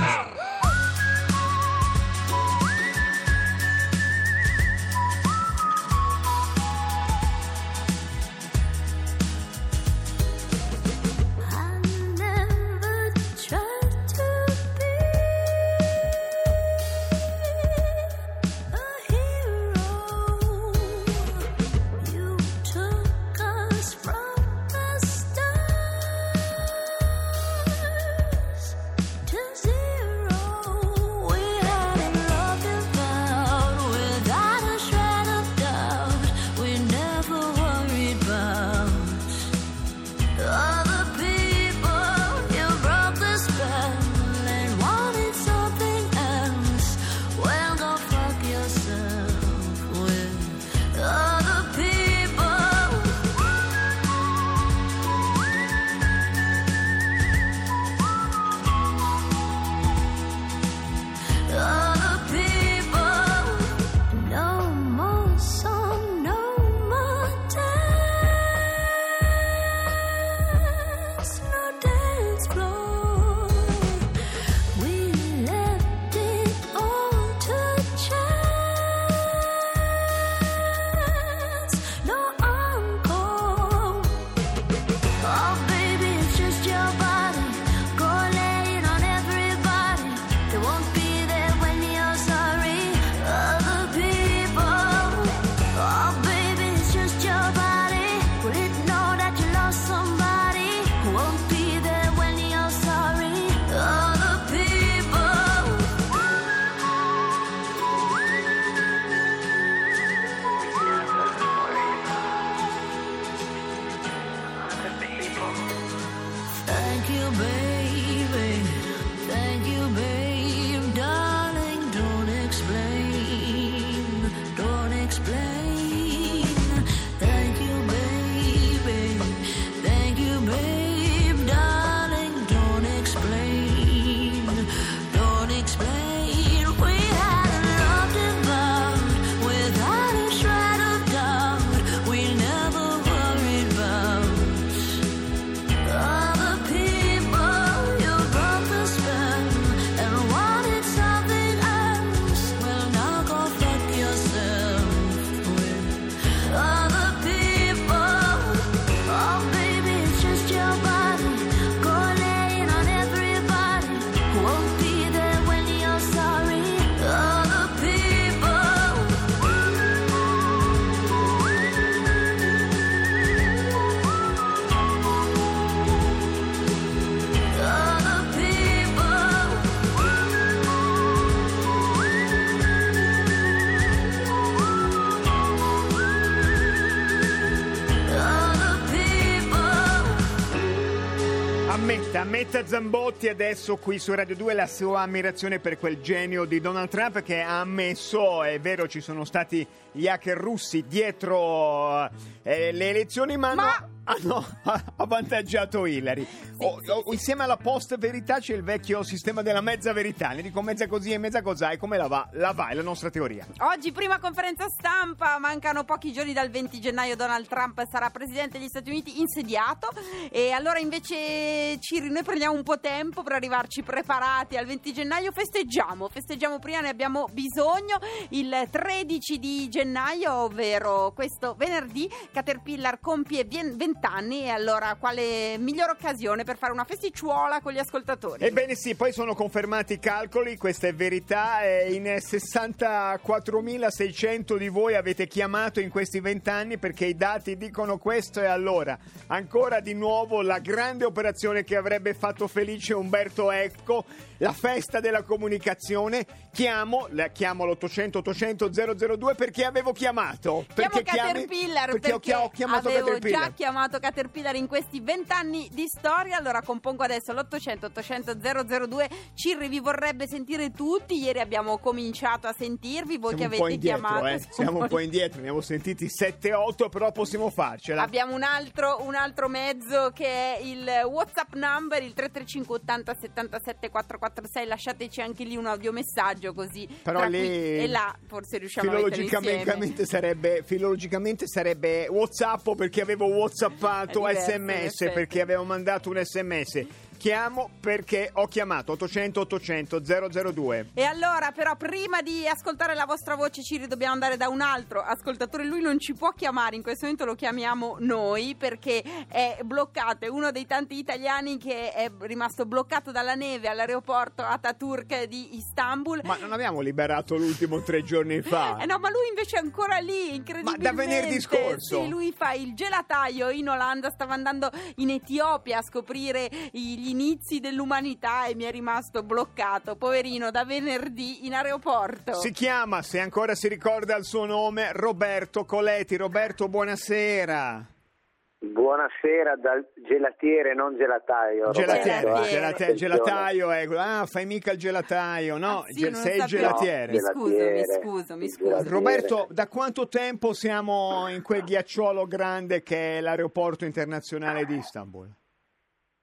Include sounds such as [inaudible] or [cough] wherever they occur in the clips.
I baby. Thank you, Ammetta Zambotti adesso qui su Radio 2 la sua ammirazione per quel genio di Donald Trump che ha ammesso, è vero ci sono stati gli hacker russi dietro eh, le elezioni ma, Ma- hanno, hanno [laughs] avvantaggiato Hillary. O- o- insieme alla post verità c'è il vecchio sistema della mezza verità, ne dico mezza così e mezza cos'ha e come la va? La va, è la nostra teoria. Oggi prima conferenza stampa, mancano pochi giorni dal 20 gennaio Donald Trump sarà presidente degli Stati Uniti insediato e allora invece Ciri noi prendiamo un po' tempo per arrivarci preparati al 20 gennaio, festeggiamo, festeggiamo prima ne abbiamo bisogno il 13 di gennaio, ovvero questo venerdì Caterpillar compie 20 anni e allora quale migliore occasione per fare una festicciuola con gli ascoltatori? Ebbene sì, poi sono confermati i calcoli, questa è verità, eh, in 64.600 di voi avete chiamato in questi vent'anni perché i dati dicono questo e allora ancora di nuovo la grande operazione che avrebbe fatto felice Umberto Ecco, la festa della comunicazione, chiamo, la chiamo l'800 800 002 perché avevo chiamato. Chiamo Perché chiami- Caterpillar perché, ho, chia- ho chiamato avevo Caterpillar. già chiamato Caterpillar in questi vent'anni di storia. Allora compongo adesso l'800 800 002. Cirri vi vorrebbe sentire tutti. Ieri abbiamo cominciato a sentirvi. Voi Siamo che avete indietro, chiamato. eh. siamo un po' indietro, ne abbiamo sentiti 7-8, però possiamo farcela. Abbiamo un altro, un altro mezzo che è il WhatsApp whatsapp number il 335 80 77 446 lasciateci anche lì un audiomessaggio così Però lì qui e là forse riusciamo a mettere insieme filologicamente sarebbe, filologicamente sarebbe whatsapp perché avevo whatsappato In sms perché avevo mandato un sms chiamo perché ho chiamato 800 800 002 E allora, però, prima di ascoltare la vostra voce, Ciri, dobbiamo andare da un altro ascoltatore. Lui non ci può chiamare, in questo momento lo chiamiamo noi perché è bloccato. È uno dei tanti italiani che è rimasto bloccato dalla neve all'aeroporto Ataturk di Istanbul. ma non abbiamo liberato l'ultimo tre giorni fa Eh no, ma lui invece è ancora lì, incredibilmente. Ma da venerdì scorso? Sì, lui fa il gelataio in Olanda, stava andando in Etiopia a scoprire i- gli inizi dell'umanità e mi è rimasto bloccato, poverino, da venerdì in aeroporto. si chiama se ancora si ricorda il suo nome Roberto Coletti Roberto buonasera Buonasera dal gelatiere, non gelataio. Gelatiere, Roberto, eh. Attenzione. gelataio, eh. ah, fai mica il gelataio, no, Ah, sì, ge- sei il sapevo. gelatiere. Mi scuso, mi Gelatiere. scuso, mi scuso. gelatiere. Roberto, da quanto tempo siamo in quel ghiacciolo grande che è l'aeroporto internazionale di Istanbul?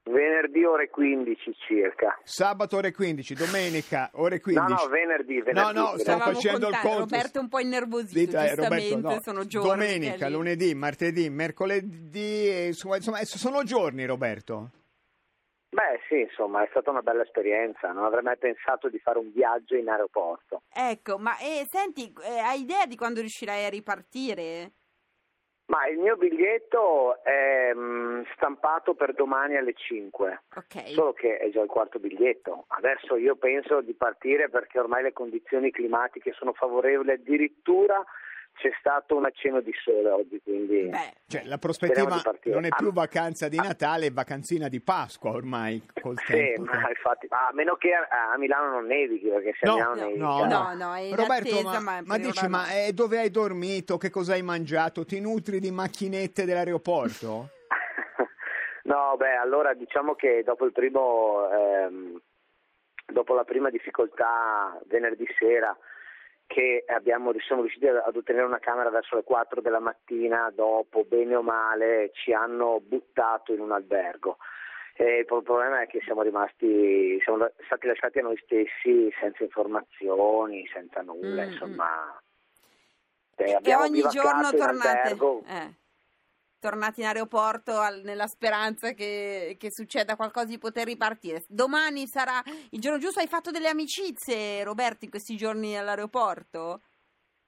Venerdì ore 15 circa. Sabato ore 15, domenica ore 15. No, no, venerdì. venerdì No, no, Stavamo facendo il conto. Roberto è un po' innervosito, Dite, eh, giustamente, Roberto, no. sono giorni. Domenica, lunedì, martedì, mercoledì, insomma, insomma, eh, sono giorni Roberto. Beh, sì, insomma, è stata una bella esperienza. Non avrei mai pensato di fare un viaggio in aeroporto. Ecco, ma eh, senti, eh, hai idea di quando riuscirai a ripartire? Ma il mio biglietto è mm, stampato per domani alle 5. Ok. Solo che è già il quarto biglietto. Adesso io penso di partire perché ormai le condizioni climatiche sono favorevoli. Addirittura c'è stato un accenno di sole oggi, quindi Beh, Cioè, la prospettiva non è più Ah, vacanza di Natale, è vacanzina di Pasqua ormai col sì, tempo. ma infatti, a meno che a, a Milano non nevichi, perché se a No, Milano no, nevica... no, No, no, è Roberto, attesa, ma, ma dici, ma eh, dove hai dormito? Che cosa hai mangiato? Ti nutri di macchinette dell'aeroporto? [laughs] no, beh, allora diciamo che dopo il primo, ehm, dopo la prima difficoltà venerdì sera, che abbiamo, siamo riusciti ad ottenere una camera verso le 4 della mattina, dopo, bene o male, ci hanno buttato in un albergo. E il problema è che siamo rimasti, siamo stati lasciati a noi stessi senza informazioni, senza nulla, Mm, insomma. E abbiamo ogni giorno bivaccato in tornate, albergo. eh, tornati in aeroporto al- nella speranza che, che succeda qualcosa di poter ripartire. Domani sarà il giorno giusto. Hai fatto delle amicizie, Roberto, in questi giorni all'aeroporto?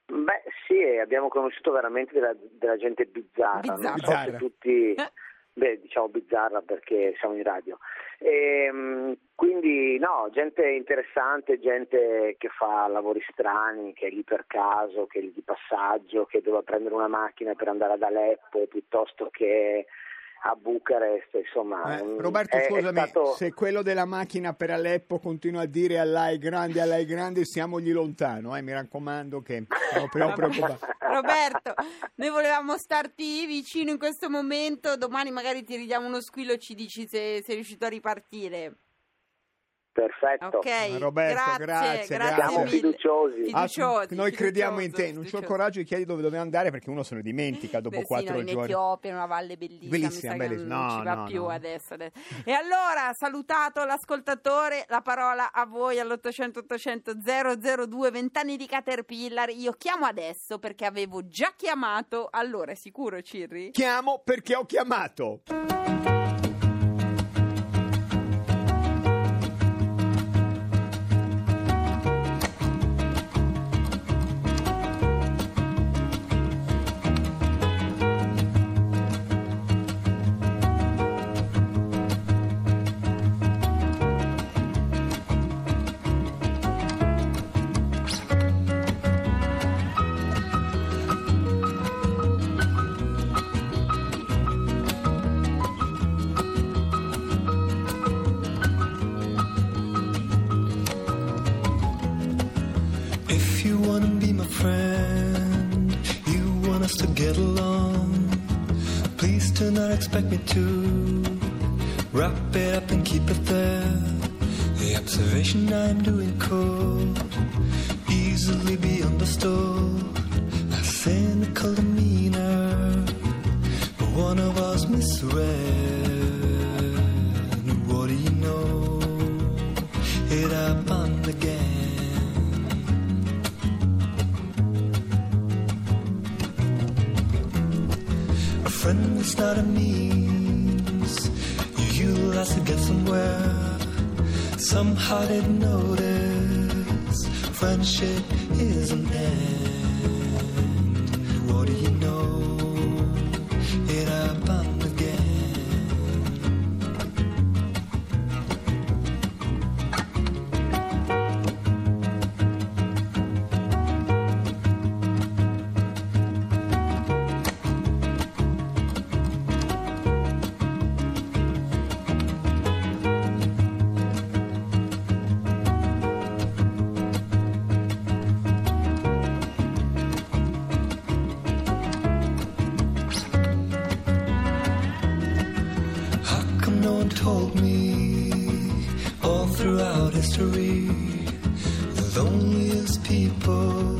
Beh, sì, abbiamo conosciuto veramente della, della gente bizzarra. Non so Bizzarra. tutti. [laughs] beh, diciamo bizzarra perché siamo in radio. Ehm, quindi, no, gente interessante, gente che fa lavori strani, che è lì per caso, che è lì di passaggio, che doveva prendere una macchina per andare ad Aleppo piuttosto che a Bucarest, insomma. Eh, Roberto, è- è scusami, stato- se quello della macchina per Aleppo continua a dire all'AI grande, all'AI grande, siamogli lontano, eh, mi raccomando che [laughs] proprio preoccupato. Roberto, noi volevamo starti vicino in questo momento. Domani magari ti ridiamo uno squillo e ci dici se sei riuscito a ripartire. Perfetto. Ok, Roberto, grazie, grazie, grazie Siamo mille. fiduciosi. Ah, Fiduciosi, noi crediamo in te, non c'ho il coraggio di chiedere dove dobbiamo andare perché uno se lo dimentica dopo Beh, sì, quattro no, in giorni. Etiopia, in una valle bellissima, Bellissima, mi sa che bellissima. non No, ci va no, più no. adesso, adesso. E allora, salutato l'ascoltatore, la parola a voi all'800 800 002 vent'anni di Caterpillar. Io chiamo adesso perché avevo già chiamato. Allora, è sicuro, Cirri? Chiamo perché ho chiamato. Please do not expect me to wrap it up and keep it there. The observation I'm doing could easily be understood. A cynical demeanor, but one of us misread. It's not a means. You utilize to get somewhere. Somehow didn't notice. Friendship is an end. What do you history? The loneliest people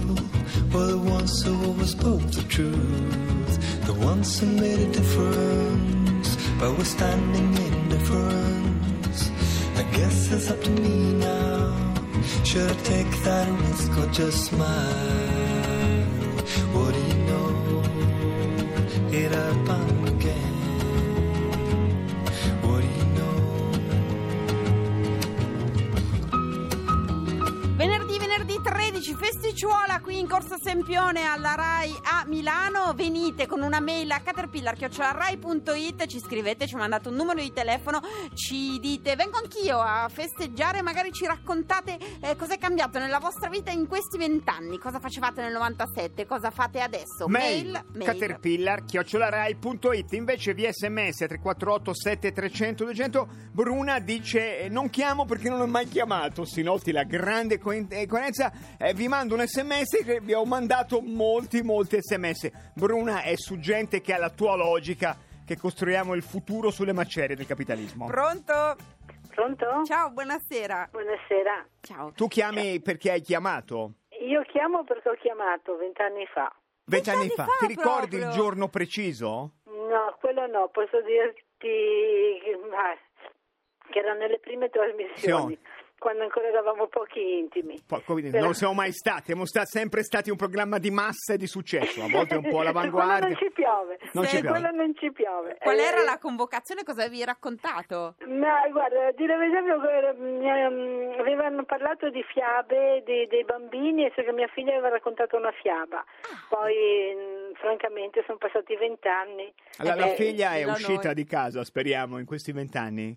were the ones who always spoke the truth, the ones who made a difference by withstanding indifference. I guess it's up to me now. Should I take that risk or just smile? Festicciuola qui in Corso Sempione alla RAI a Milano. Venite con una mail a caterpillar.rai.it, ci scrivete, ci mandate un numero di telefono, ci dite vengo anch'io a festeggiare, magari ci raccontate eh, cos'è cambiato nella vostra vita in questi vent'anni, cosa facevate nel 97, cosa fate adesso. Mail, mail. caterpillar chiocciolarai.it invece via sms 348 7300 200 Bruna dice non chiamo perché non ho mai chiamato si noti la grande eh, coerenza Eh, vi mando un sms che vi ho mandato molti molti sms Bruna è su gente che ha la tua logica che costruiamo il futuro sulle macerie del capitalismo Pronto? Pronto? Ciao, buonasera. Buonasera. Ciao. tu chiami perché hai chiamato Io chiamo perché ho chiamato vent'anni fa. vent'anni fa fa ti ricordi proprio? il giorno preciso? No, quello no, posso dirti che, ma- che era nelle prime trasmissioni, Sì. Quando ancora eravamo pochi intimi. Poi, come dire, Però- non siamo mai stati, siamo sta- sempre stati un programma di massa e di successo, a volte un po' [laughs] Quello all'avanguardia. non ci piove. Non ci Eh, piove. Quello non ci piove. Qual Eh, era la convocazione? Cosa avevi raccontato? No, guarda, a dire la verità, eh, ehm, avevano parlato di fiabe dei, dei bambini e so che mia figlia aveva raccontato una fiaba. Ah. Poi, mm, francamente, sono passati vent'anni. La, Eh, la figlia è uscita noi. di casa, speriamo, in questi vent'anni. Eh,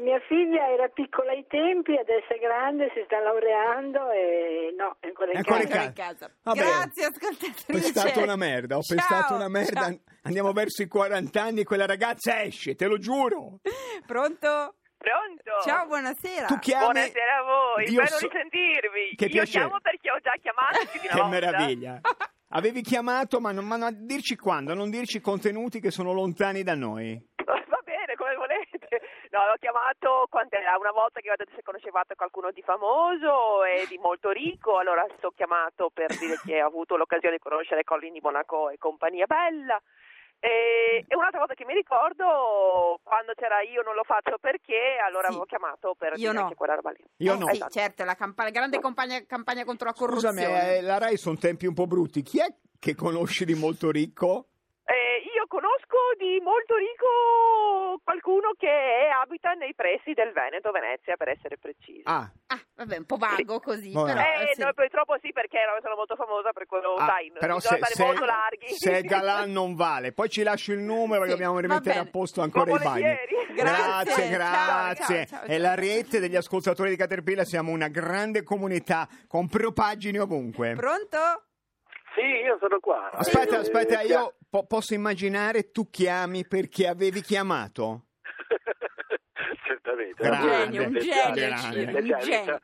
mia figlia era piccola ai tempi, adesso è grande, si sta laureando e no, è ancora in È ancora casa. In casa. Vabbè. Grazie, Ho ascoltatrice. pestato una merda, ho Ciao, pestato una merda. ciao. Andiamo verso i 40 anni e quella ragazza esce, te lo giuro. Pronto? Pronto? Ciao, buonasera. Tu chiami... Buonasera a voi, Dio bello so- risentirvi. Che Io piacere. chiamo perché ho già chiamato [laughs] più di una Che volta. meraviglia. [laughs] Avevi chiamato, ma non, ma non dirci quando, non dirci contenuti che sono lontani da noi. Va bene, come volete. No, l'ho chiamato quant'era? Una volta che avete se conoscevate qualcuno di famoso e di molto ricco, allora sto chiamato per dire che ho avuto l'occasione di conoscere Colin di Monaco e compagnia bella. E, e un'altra cosa che mi ricordo, quando c'era io non lo faccio perché, allora Sì. avevo chiamato per Io dire no. anche quella roba lì. Io Eh no. Sì, certo, la campa- grande campagna, campagna contro la Scusami, corruzione. eh, la Rai sono tempi un po' brutti. Chi è che conosci di molto ricco? Conosco di molto ricco qualcuno che abita nei pressi del Veneto, Venezia per essere precisi. Ah, Ah, vabbè, un po' vago così, Vabbè. però... eh, eh, sì. no, purtroppo sì, perché sono molto famosa per quello, ah, sai, però se, se, molto larghi. se è Galan non vale. Poi ci lasci il numero perché Sì, dobbiamo rimettere a posto ancora Ma i bagni. Grazie, Grazie, grazie. ciao, ciao, È ciao. la rete degli ascoltatori di Caterpillar, siamo una grande comunità con propagini ovunque. Pronto? Sì, io sono qua. Aspetta, Eh, aspetta, io po- posso immaginare tu chiami perché avevi chiamato. Certamente. Grande, un genio, un genio.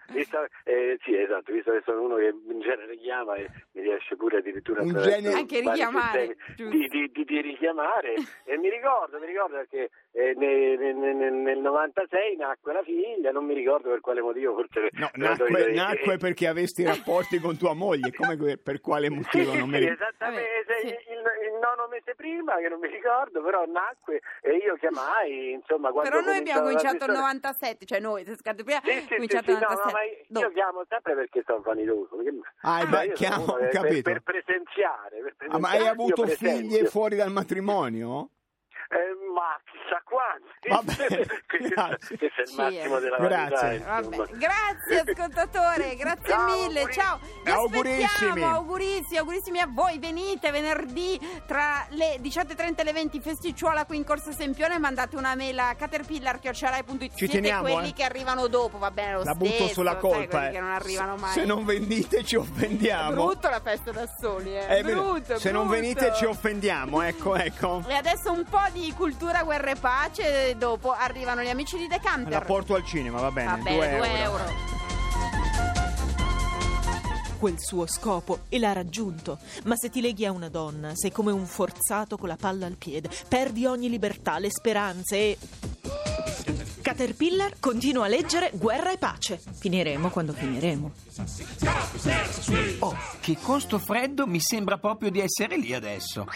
eh, sì, esatto, visto che sono uno che in genere chiama e mi riesce pure addirittura Un attraverso genio- Anche richiamare, di, di, di, di richiamare e mi ricordo, mi ricordo perché eh, nel, nel- nel- nel 96 nacque la figlia, non mi ricordo per quale motivo, forse No, nacque, solita- nacque perché avesti rapporti con tua moglie. Come per quale motivo? sì, Non mi sì, ricordo. esattamente, sì. il, il nono mese prima, che non mi ricordo, però nacque e io chiamai, insomma, quando Però noi abbiamo cominciava la cominciato nel questione- 97, cioè noi, se scatto prima, Sì, sì, sì, cominciato sì, nel no, no, 97. ma io Dopo. chiamo sempre perché sono vanidoso. perché- Ah, ma beh, io sono chiamo, per, capito. per presenziare. per Ah, ma hai presenziare, avuto figlie fuori dal matrimonio? Eh, ma chissà quanti. [laughs] Va bene, questo, grazie. questo è il massimo eh. della Grazie. vanità, Vabbè, insomma. grazie ascoltatore, grazie Ciao, mille. auguri. Ciao, vi Augurissimi. aspettiamo, augurissimi, augurissimi a voi. Venite venerdì tra le 18.30 e le 20 festicciuola qui in Corso Sempione. Mandate una mail a caterpillar.it. Ci Siete teniamo, quelli eh. che arrivano dopo, va bene lo La stesso. butto sulla colpa. eh. che non arrivano mai. Se non vendite ci È offendiamo. brutto la festa da soli, eh. È vero. brutto, Se non venite ci offendiamo, ecco, ecco. E adesso un po' di cultura, guerra e pace. e Dopo arrivano gli amici di Decanter. La porto al cinema, va bene. Va bene, due due euro. euro. quel suo scopo e l'ha raggiunto. Ma se ti leghi a una donna, sei come un forzato con la palla al piede, perdi ogni libertà, le speranze e... Caterpillar continua a leggere Guerra e pace. Finiremo quando finiremo. Oh, che con sto freddo mi sembra proprio di essere lì adesso.